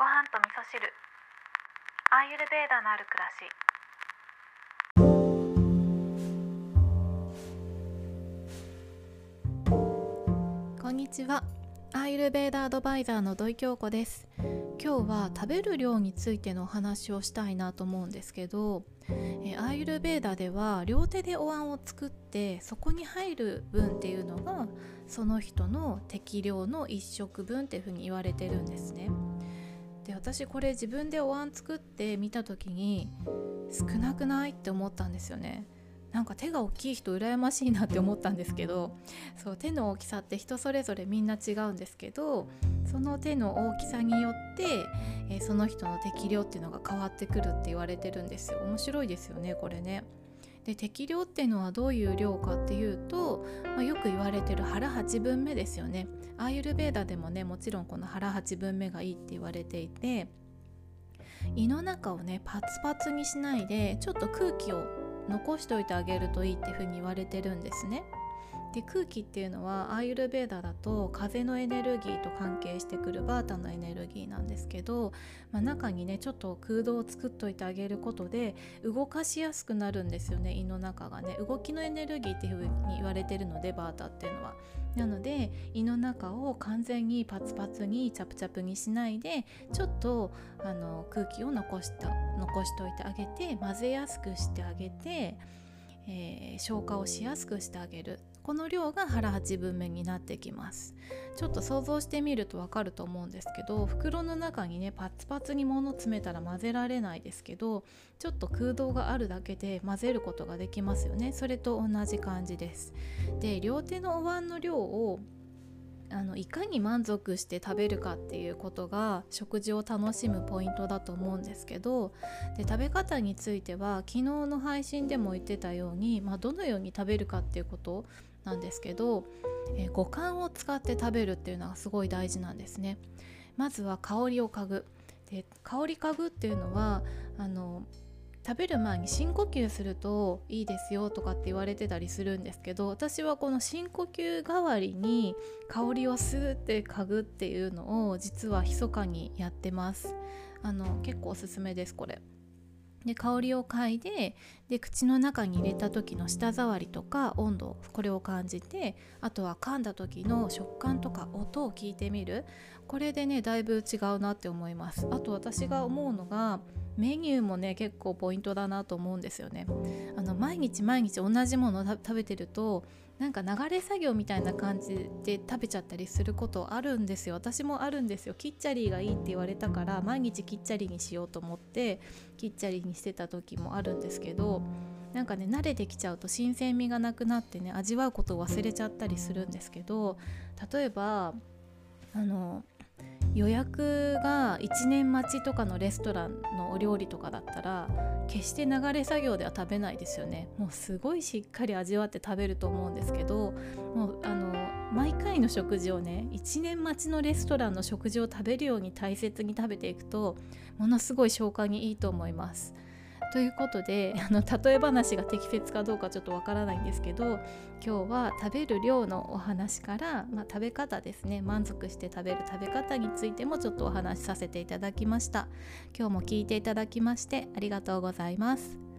ご飯と味噌汁。アーユルベーダのある暮らし。こんにちは。アーユルベーダアドバイザーの土井京子です。今日は食べる量についてのお話をしたいなと思うんですけどえアーユルベーダでは両手でお椀を作ってそこに入る分っていうのがその人の適量の1食分っていうふうに言われてるんですね。で私これ自分でお椀作って見た時に少なくないって思ったんですよねなんか手が大きい人羨ましいなって思ったんですけどそう手の大きさって人それぞれみんな違うんですけどその手の大きさによって、えー、その人の適量っていうのが変わってくるって言われてるんですよ面白いですよねこれね。で適量っていうのはどういう量かっていうと、まあ、よく言われてる腹8分目ですよねアーユルベーダでもねもちろんこの腹8分目がいいって言われていて胃の中をねパツパツにしないでちょっと空気を残しておいてあげるといいっていうふうに言われてるんですね。で空気っていうのはアーユルベーダだと風のエネルギーと関係してくるバータのエネルギーなんですけど、まあ、中にねちょっと空洞を作っといてあげることで動かしやすくなるんですよね胃の中がね動きのエネルギーっていうふうに言われてるのでバータっていうのは。なので胃の中を完全にパツパツにチャプチャプにしないでちょっとあの空気を残した残しといてあげて混ぜやすくしてあげて、えー、消化をしやすくしてあげるこの量が腹8分目になってきます。ちょっと想像してみるとわかると思うんですけど袋の中にねパツパツに物詰めたら混ぜられないですけどちょっと空洞があるだけで混ぜることができますよね。それと同じ感じです。で両手のお椀の量をあのいかに満足して食べるかっていうことが食事を楽しむポイントだと思うんですけどで食べ方については昨日の配信でも言ってたように、まあ、どのように食べるかっていうことなんですけど、えー、五感を使って食べるっていうのがすごい大事なんですね。まずは香りを嗅ぐで香り嗅ぐっていうのはあの食べる前に深呼吸するといいですよとかって言われてたりするんですけど私はこの深呼吸代わりに香りをスーって嗅ぐっていうのを実は密かにやってます。あの結構おすすめですこれ。で香りを嗅いでで口の中に入れた時の舌触りとか温度これを感じてあとは噛んだ時の食感とか音を聞いてみる。これでねだいぶ違うなって思います。あと私が思うのがメニューもね結構ポイントだなと思うんですよね。あの毎日毎日同じものを食べてるとなんか流れ作業みたいな感じで食べちゃったりすることあるんですよ。私もあるんですよ。キッチャリーがいいって言われたから毎日キッチャリーにしようと思ってキッチャリーにしてた時もあるんですけどなんかね慣れてきちゃうと新鮮味がなくなってね味わうことを忘れちゃったりするんですけど例えばあの予約が1年待ちとかのレストランのお料理とかだったら決して流れ作業では食べないですよねもうすごいしっかり味わって食べると思うんですけどもうあの毎回の食事をね1年待ちのレストランの食事を食べるように大切に食べていくとものすごい消化にいいと思います。ということで あの例え話が適切かどうかちょっとわからないんですけど今日は食べる量のお話から、まあ、食べ方ですね満足して食べる食べ方についてもちょっとお話しさせていただきました。今日も聞いていただきましてありがとうございます。